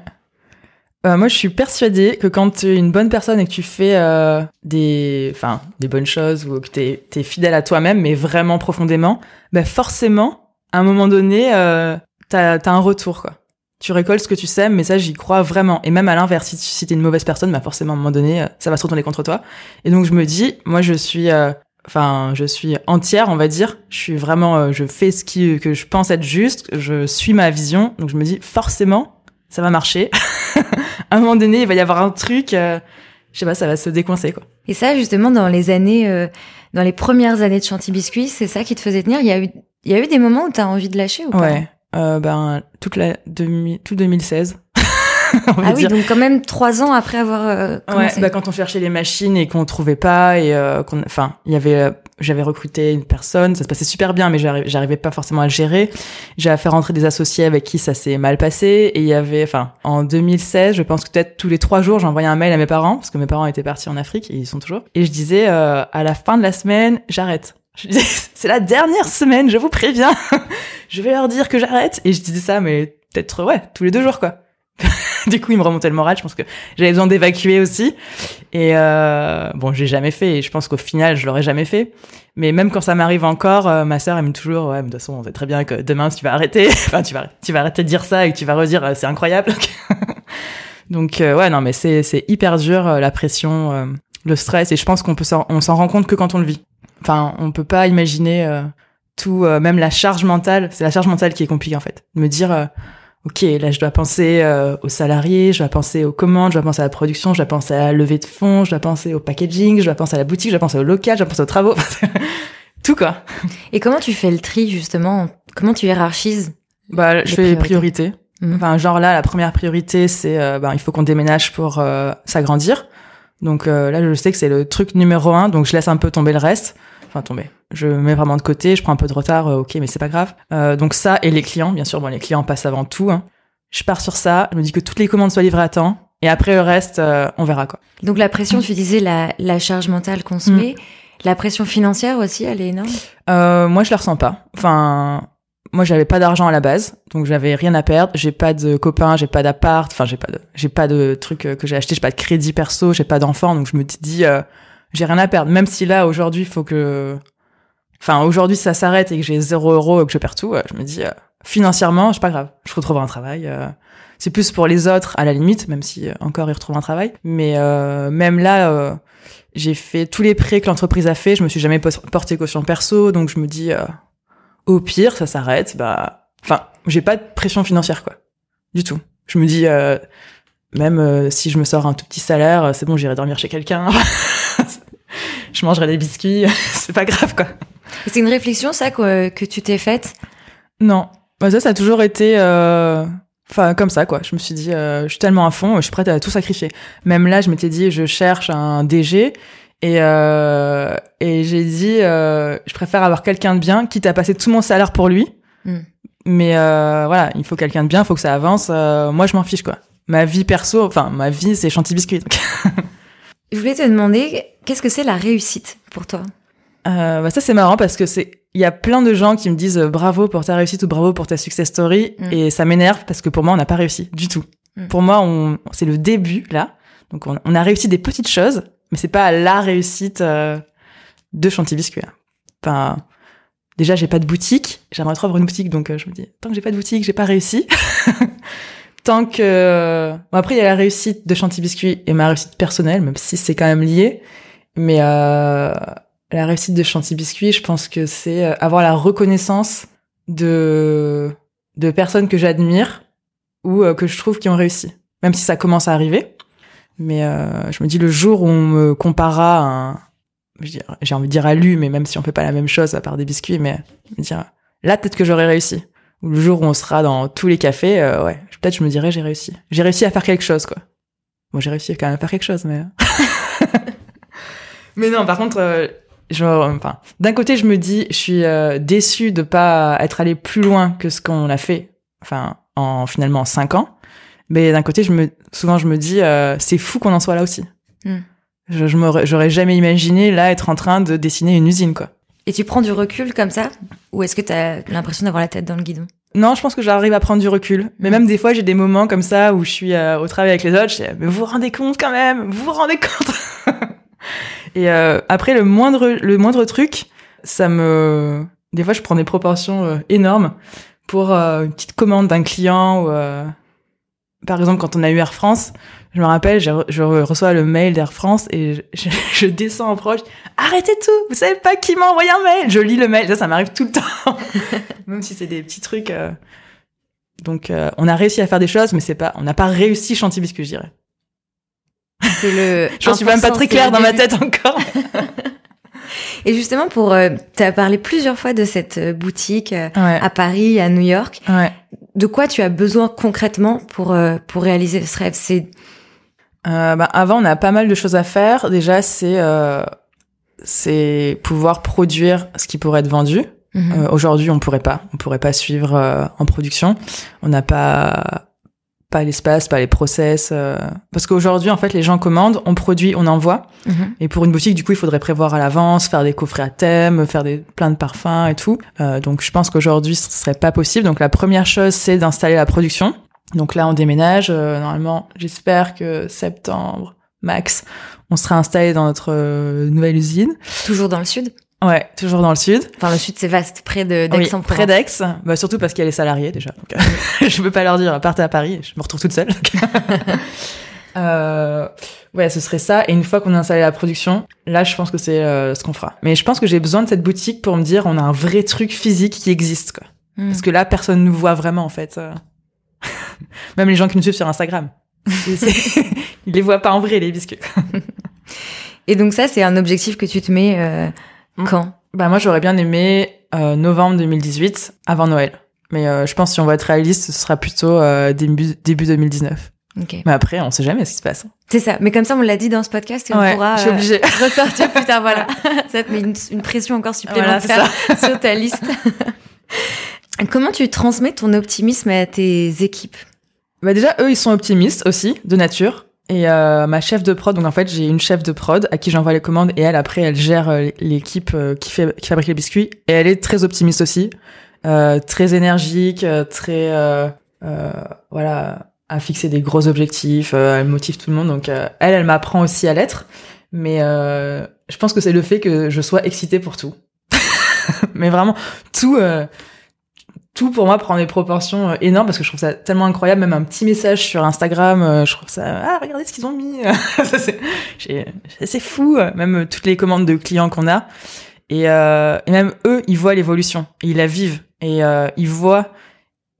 Euh, moi, je suis persuadée que quand tu es une bonne personne et que tu fais euh, des, enfin, des bonnes choses ou que t'es es fidèle à toi-même, mais vraiment profondément, bah forcément, à un moment donné, euh, t'as as un retour quoi tu récoltes ce que tu sèmes, mais ça j'y crois vraiment. Et même à l'inverse, si, si t'es une mauvaise personne, bah forcément à un moment donné, euh, ça va se retourner contre toi. Et donc je me dis, moi je suis, euh, enfin je suis entière, on va dire. Je suis vraiment, euh, je fais ce qui que je pense être juste, je suis ma vision. Donc je me dis forcément, ça va marcher. (laughs) à un moment donné, il va y avoir un truc, je sais pas, ça va se décoincer quoi. Et ça justement dans les années, dans les premières années de Chanty Biscuit, c'est ça qui te faisait tenir? Il y a eu, il y a eu des moments où t'as envie de lâcher ou pas? Ouais euh, ben toute la demi, tout 2016. (laughs) ah oui, donc quand même trois ans après avoir euh, commencé. Ouais, bah quand on cherchait les machines et qu'on trouvait pas et euh, qu'on, enfin, il y avait, euh, j'avais recruté une personne, ça se passait super bien, mais j'arrivais pas forcément à le gérer. J'ai fait rentrer des associés avec qui ça s'est mal passé et il y avait, enfin, en 2016, je pense que peut-être tous les trois jours, j'envoyais un mail à mes parents parce que mes parents étaient partis en Afrique et ils sont toujours. Et je disais à la fin de la semaine, j'arrête. (laughs) C'est la dernière semaine, je vous préviens. (laughs) je vais leur dire que j'arrête. Et je disais ça, mais peut-être, ouais, tous les deux jours, quoi. (laughs) du coup, il me remontait le moral. Je pense que j'avais besoin d'évacuer aussi. Et euh, bon, j'ai jamais fait. Et je pense qu'au final, je l'aurais jamais fait. Mais même quand ça m'arrive encore, euh, ma sœur, elle me dit toujours, ouais, mais de toute façon, on sait très bien que demain, tu vas arrêter, (laughs) enfin, tu vas, tu vas arrêter de dire ça et que tu vas redire, euh, c'est incroyable. (laughs) Donc, euh, ouais, non, mais c'est, c'est hyper dur, la pression, le stress. Et je pense qu'on peut s'en, on s'en rend compte que quand on le vit. Enfin, on peut pas imaginer tout, même la charge mentale. C'est la charge mentale qui est compliquée en fait. Me dire, ok, là je dois penser aux salariés, je dois penser aux commandes, je dois penser à la production, je dois penser à la levée de fonds, je dois penser au packaging, je dois penser à la boutique, je dois penser au local, je dois penser aux travaux. (laughs) tout quoi. Et comment tu fais le tri justement? Comment tu hiérarchises Bah, je fais les priorités? Mhm. Enfin, genre là, la première priorité, c'est, ben, il faut qu'on déménage pour s'agrandir. Donc euh, là, je sais que c'est le truc numéro un, donc je laisse un peu tomber le reste. Enfin, tomber. Je mets vraiment de côté, je prends un peu de retard, euh, ok, mais c'est pas grave. Euh, donc ça, et les clients, bien sûr, bon, les clients passent avant tout. Hein. Je pars sur ça, je me dis que toutes les commandes soient livrées à temps, et après le reste, on verra quoi. Donc la pression, tu disais la, la charge mentale qu'on se mm. met, la pression financière aussi, elle est énorme? Moi, je la ressens pas. Enfin, moi j'avais pas d'argent à la base, donc j'avais rien à perdre. J'ai pas de copains, j'ai pas d'appart, enfin j'ai pas de, j'ai pas de trucs euh, que j'ai acheté, j'ai pas de crédit perso, j'ai pas d'enfant, donc je me dis euh, j'ai rien à perdre. Même si là aujourd'hui faut que, enfin aujourd'hui ça s'arrête et que j'ai zéro euro et que je perds tout, euh, je me dis financièrement c'est pas grave, je retrouverai un travail. c'est plus pour les autres à la limite, même si encore ils retrouvent un travail. Mais même là, j'ai fait tous les prêts que l'entreprise a fait, je me suis jamais porté caution perso, donc je me dis au pire, ça s'arrête. Bah, enfin, j'ai pas de pression financière, quoi, du tout. Je me dis, euh, même euh, si je me sors un tout petit salaire, euh, c'est bon, j'irai dormir chez quelqu'un. (laughs) je mangerai des biscuits, (laughs) c'est pas grave, quoi. C'est une réflexion, ça, que, que tu t'es faite? Non, bah, ça, ça a toujours été, enfin, comme ça, quoi. Je me suis dit, je suis tellement à fond, je suis prête à tout sacrifier. Même là, je m'étais dit, je cherche un DG. Et, euh, et j'ai dit, euh, je préfère avoir quelqu'un de bien, quitte à passer tout mon salaire pour lui. Mm. Mais euh, voilà, il faut quelqu'un de bien, il faut que ça avance. Euh, moi, je m'en fiche, quoi. Ma vie perso, enfin, ma vie, c'est chantilly biscuit. (laughs) je voulais te demander, qu'est-ce que c'est la réussite pour toi? Euh, bah Ça, c'est marrant parce que c'est, il y a plein de gens qui me disent bravo pour ta réussite ou bravo pour ta success story. Mm. Et ça m'énerve parce que pour moi, on n'a pas réussi du tout. Mm. Pour moi, on, c'est le début, là. Donc, on, on a réussi des petites choses mais c'est pas la réussite euh, de Chantilly Biscuit. Hein. Enfin, déjà j'ai pas de boutique, j'aimerais trop avoir une boutique, donc euh, je me dis tant que j'ai pas de boutique, j'ai pas réussi. (laughs) tant que bon, après il y a la réussite de Chantilly Biscuit et ma réussite personnelle, même si c'est quand même lié. Mais euh, la réussite de Chantilly Biscuit, je pense que c'est avoir la reconnaissance de de personnes que j'admire ou que je trouve qui ont réussi, même si ça commence à arriver. Mais euh, je me dis le jour où on me comparera à un, j'ai envie de dire à lui, mais même si on fait pas la même chose à part des biscuits, mais me dire là peut-être que j'aurais réussi. Ou le jour où on sera dans tous les cafés, euh, ouais, peut-être je me dirais j'ai réussi. J'ai réussi à faire quelque chose quoi. Bon, j'ai réussi quand même à faire quelque chose, mais (laughs) mais non, par contre, euh, genre, enfin, d'un côté je me dis je suis euh, déçue de pas être allé plus loin que ce qu'on a fait, enfin en finalement cinq ans. Mais d'un côté, je me, souvent, je me dis, euh, c'est fou qu'on en soit là aussi. Hmm. Je, je j'aurais jamais imaginé là être en train de dessiner une usine, quoi. Et tu prends du recul comme ça, ou est-ce que tu as l'impression d'avoir la tête dans le guidon? Non, je pense que j'arrive à prendre du recul. Mais même des fois, j'ai des moments comme ça où je suis euh, au travail avec les autres. Je dis, mais vous vous rendez compte quand même? Vous vous rendez compte? (laughs) Et euh, après, le moindre, le moindre truc, ça me, des fois, je prends des proportions euh, énormes pour une petite commande d'un client ou par exemple, quand on a eu Air France, je me rappelle, je, reçois le mail d'Air France et (laughs) je, descends en proche. Arrêtez tout Vous savez pas qui m'a envoyé un mail Je lis le mail. Ça, ça m'arrive tout le temps. (laughs) Même si c'est des petits trucs. Euh. Donc, euh, on a réussi à faire des choses, mais c'est pas, on n'a pas réussi Chantilly Biscuit, je dirais. C'est le. (laughs) je suis même pas très claire dans ma tête encore. Et justement, pour, euh, tu as parlé plusieurs fois de cette boutique à Paris, à New York. Ouais de quoi tu as besoin concrètement pour, euh, pour réaliser ce rêve? C'est euh, bah, avant, on a pas mal de choses à faire. Déjà, c'est euh, c'est pouvoir produire ce qui pourrait être vendu. Euh, Aujourd'hui, on pourrait pas. On pourrait pas suivre euh, en production. On n'a pas pas l'espace, pas les process. Euh, parce qu'aujourd'hui, en fait, les gens commandent, on produit, on envoie. Mhm. Et pour une boutique, du coup, il faudrait prévoir à l'avance, faire des coffrets à thème, faire des plein de parfums et tout. Euh, donc, je pense qu'aujourd'hui, ce serait pas possible. Donc, la première chose, c'est d'installer la production. Donc là, on déménage. Euh, normalement, j'espère que septembre max, on sera installé dans notre nouvelle usine. Toujours dans le sud? Ouais, toujours dans le sud. Enfin, le sud, c'est vaste, près de d'Aix en Près d'Aix, bah, surtout parce qu'il y a les salariés déjà. Donc, euh, (laughs) je peux pas leur dire partez à Paris, je me retrouve toute seule. (laughs) euh, ouais, ce serait ça. Et une fois qu'on a installé la production, là, je pense que c'est euh, ce qu'on fera. Mais je pense que j'ai besoin de cette boutique pour me dire on a un vrai truc physique qui existe, quoi. Hmm. Parce que là, personne nous voit vraiment, en fait. Euh. (laughs) Même les gens qui nous suivent sur Instagram. Ils les voient pas en vrai, les biscuits. Et donc ça, c'est un objectif que tu te mets Mm. Quand Bah moi j'aurais bien aimé euh, novembre 2018 avant Noël. Mais euh, je pense que si on va être réaliste, ce sera plutôt euh, début, début 2019. Okay. Mais après, on sait jamais ce qui se passe. C'est ça. Mais comme ça, on l'a dit dans ce podcast et on pourra je suis (laughs) ressortir plus tard. Voilà. (laughs) ça te met une, pression encore supplémentaire (laughs) sur ta liste. Comment tu transmets ton optimisme à tes équipes? Bah déjà, eux, ils sont optimistes aussi, de nature. Et euh, ma chef de prod, donc en fait j'ai une chef de prod à qui j'envoie les commandes et elle après elle gère euh, l'équipe euh, qui qui fabrique les biscuits. Et elle est très optimiste aussi, euh, très énergique, très voilà à fixer des gros objectifs, elle motive tout le monde. Donc elle elle m'apprend aussi à l'être, mais je pense que c'est le fait que je sois excitée pour tout, (laughs) mais vraiment tout tout pour moi prend des proportions euh, énormes parce que je trouve ça tellement incroyable même un petit message sur Instagram euh, je trouve ça ah regardez ce qu'ils ont mis (laughs) c'est fou même toutes les commandes de clients qu'on a Et, euh, même eux, ils voient l'évolution, ils la vivent, et euh, ils voient,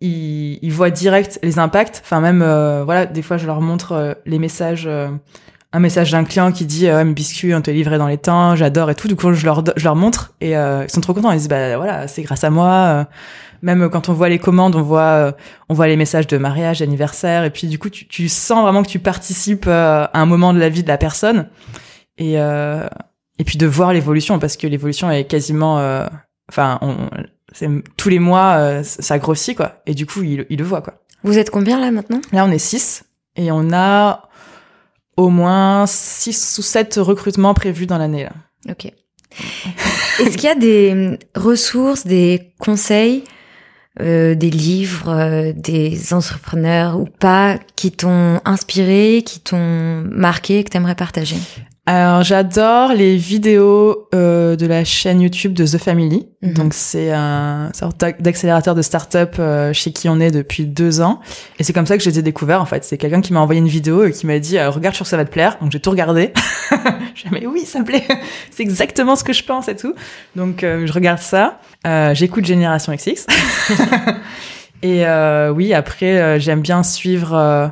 ils, voient direct les impacts. Enfin même, euh, voilà, des fois je leur montre euh, les messages, euh, un message d'un client qui dit euh, biscuit, on te livrait dans les temps, j'adore et tout. Du coup je leur je leur montre et euh, ils sont trop contents. Ils disent bah voilà, c'est grâce à moi. Même quand on voit les commandes, on voit euh, on voit les messages de mariage, d'anniversaire, et puis du coup tu, tu sens vraiment que tu participes euh, à un moment de la vie de la personne. Et euh, et puis de voir l'évolution parce que l'évolution est quasiment euh, enfin on, c'est tous les mois ça grossit quoi. Et du coup il, il le voit quoi. Vous êtes combien là maintenant? Là on est six et on a au moins six ou sept recrutements prévus dans l'année là. Ok. Est-ce qu'il y a des ressources, des conseils, euh, des livres, euh, des entrepreneurs ou pas qui t'ont inspiré, qui t'ont marqué, que t'aimerais partager? Alors j'adore les vidéos euh, de la chaîne YouTube de The Family. Mhm. Donc c'est un sorte d'ac- d'accélérateur de start-up euh, chez qui on est depuis deux ans. Et c'est comme ça que je les ai découverts en fait. C'est quelqu'un qui m'a envoyé une vidéo et qui m'a dit euh, regarde, que ça va te plaire. Donc j'ai tout regardé. (laughs) (laughs) j'ai dit mais oui, ça me plaît. (laughs) c'est exactement ce que je pense et tout. Donc euh, je regarde ça. Euh, J'écoute Génération XX. (laughs) et euh, oui, après euh, j'aime bien suivre. euh,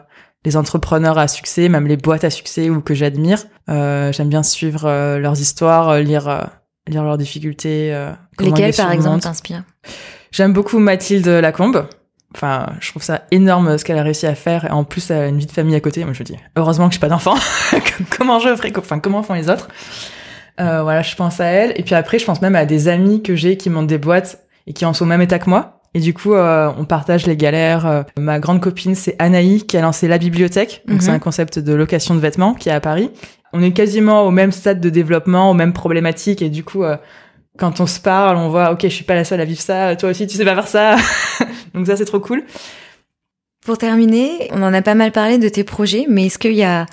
les entrepreneurs à succès, même les boîtes à succès ou que j'admire. Euh, J'aime bien suivre leurs histoires, lire lire leurs difficultés. euh, comment ils Lesquels les par exemple t'inspirent J'aime beaucoup Mathilde Lacombe. Enfin, je trouve ça énorme ce qu'elle a réussi à faire. Et en plus, elle a une vie de famille à côté. Moi, je me dis, heureusement que j'ai pas d'enfant. (laughs) comment je ferais Enfin, comment font les autres? Euh, Voilà, je pense à elle. Et puis après, je pense même à des amis que j'ai qui montent des boîtes et qui en sont au même état que moi. Et du coup, euh, on partage les galères. Euh, Ma grande copine, c'est Anaï, qui a lancé la bibliothèque. Donc, Mhm. c'est un concept de location de vêtements qui est à Paris. On est quasiment au même stade de développement, aux mêmes problématiques. Et du coup, euh, quand on se parle, on voit, ok, je suis pas la seule à vivre ça. Toi aussi, tu sais pas faire ça. (laughs) Donc ça, c'est trop cool. Pour terminer, on en a pas mal parlé de tes projets, mais est-ce qu'il y a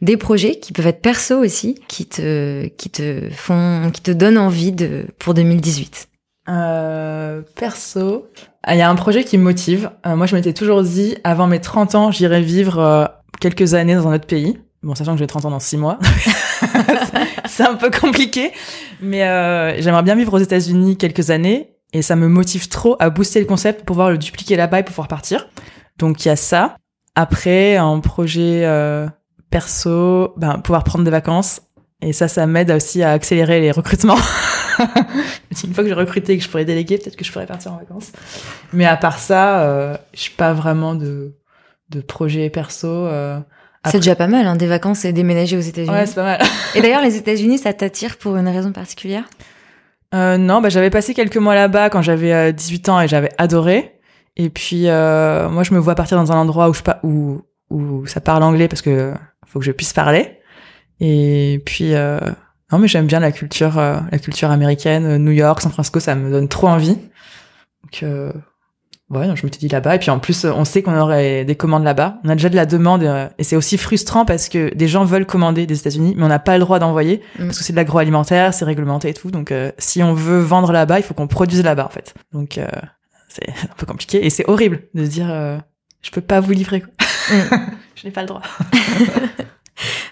des projets qui peuvent être perso aussi, qui te, qui te font, qui te donnent envie de, pour 2018 Euh, perso, ah, il y a un projet qui me motive. Euh, moi, je m'étais toujours dit, avant mes 30 ans, j'irai vivre euh, quelques années dans un autre pays. Bon, sachant que j'ai 30 ans dans 6 mois. (laughs) (laughs) c'est un peu compliqué. Mais euh, j'aimerais bien vivre aux États-Unis quelques années. Et ça me motive trop à booster le concept pour pouvoir le dupliquer là-bas et pouvoir partir. Donc, il y a ça. Après, un projet euh, perso, ben, pouvoir prendre des vacances. Et ça, ça m'aide aussi à accélérer les recrutements. (laughs) Une fois que j'ai recruté et que je pourrais déléguer, peut-être que je pourrais partir en vacances. Mais à part ça, euh, je suis pas vraiment de, de projet perso. Euh. Après- C'est déjà pas mal, hein, des vacances et déménager aux États-Unis. Ouais, c'est pas mal. (laughs) et d'ailleurs, les États-Unis, ça t'attire pour une raison particulière? Euh, non, bah, j'avais passé quelques mois là-bas quand j'avais euh, 18 ans et j'avais adoré. Et puis, euh, moi, je me vois partir dans un endroit où, je pa- où, où ça parle anglais parce que faut que je puisse parler. Et puis, euh, non, mais j'aime bien la culture, euh, la culture américaine, euh, New York, San Francisco, ça me donne trop envie. Donc, euh, ouais, donc je me suis dit là-bas. Et puis, en plus, on sait qu'on aurait des commandes là-bas. On a déjà de la demande euh, et c'est aussi frustrant parce que des gens veulent commander des États-Unis, mais on n'a pas le droit d'envoyer Mm. parce que c'est de l'agroalimentaire, c'est réglementé et tout. Donc, euh, si on veut vendre là-bas, il faut qu'on produise là-bas, en fait. Donc, euh, c'est (laughs) un peu compliqué et c'est horrible de se dire, euh, je peux pas vous livrer. Quoi. Mm. (laughs) je n'ai pas le droit. (laughs)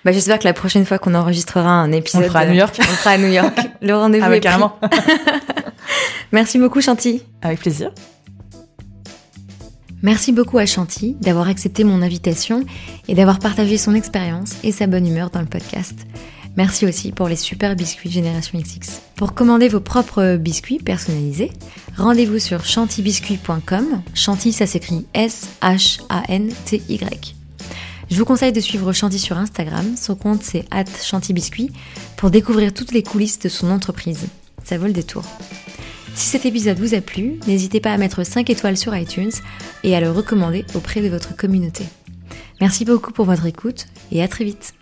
Bah, j'espère que la prochaine fois qu'on enregistrera un On épisode, le fera à New York. on fera à New York. Le rendez-vous Ah est pris. carrément. Merci beaucoup, Chanty. Avec plaisir. Merci beaucoup à Chanty d'avoir accepté mon invitation et d'avoir partagé son expérience et sa bonne humeur dans le podcast. Merci aussi pour les super biscuits Génération XX. Pour commander vos propres biscuits personnalisés, rendez-vous sur chantybiscuit.com. Chanty, ça s'écrit S-H-A-N-T-Y. Je vous conseille de suivre Chanty sur Instagram. Son compte c'est chantybiscuit pour découvrir toutes les coulisses de son entreprise. Ça vaut le détour. Si cet épisode vous a plu, n'hésitez pas à mettre 5 étoiles sur iTunes et à le recommander auprès de votre communauté. Merci beaucoup pour votre écoute et à très vite.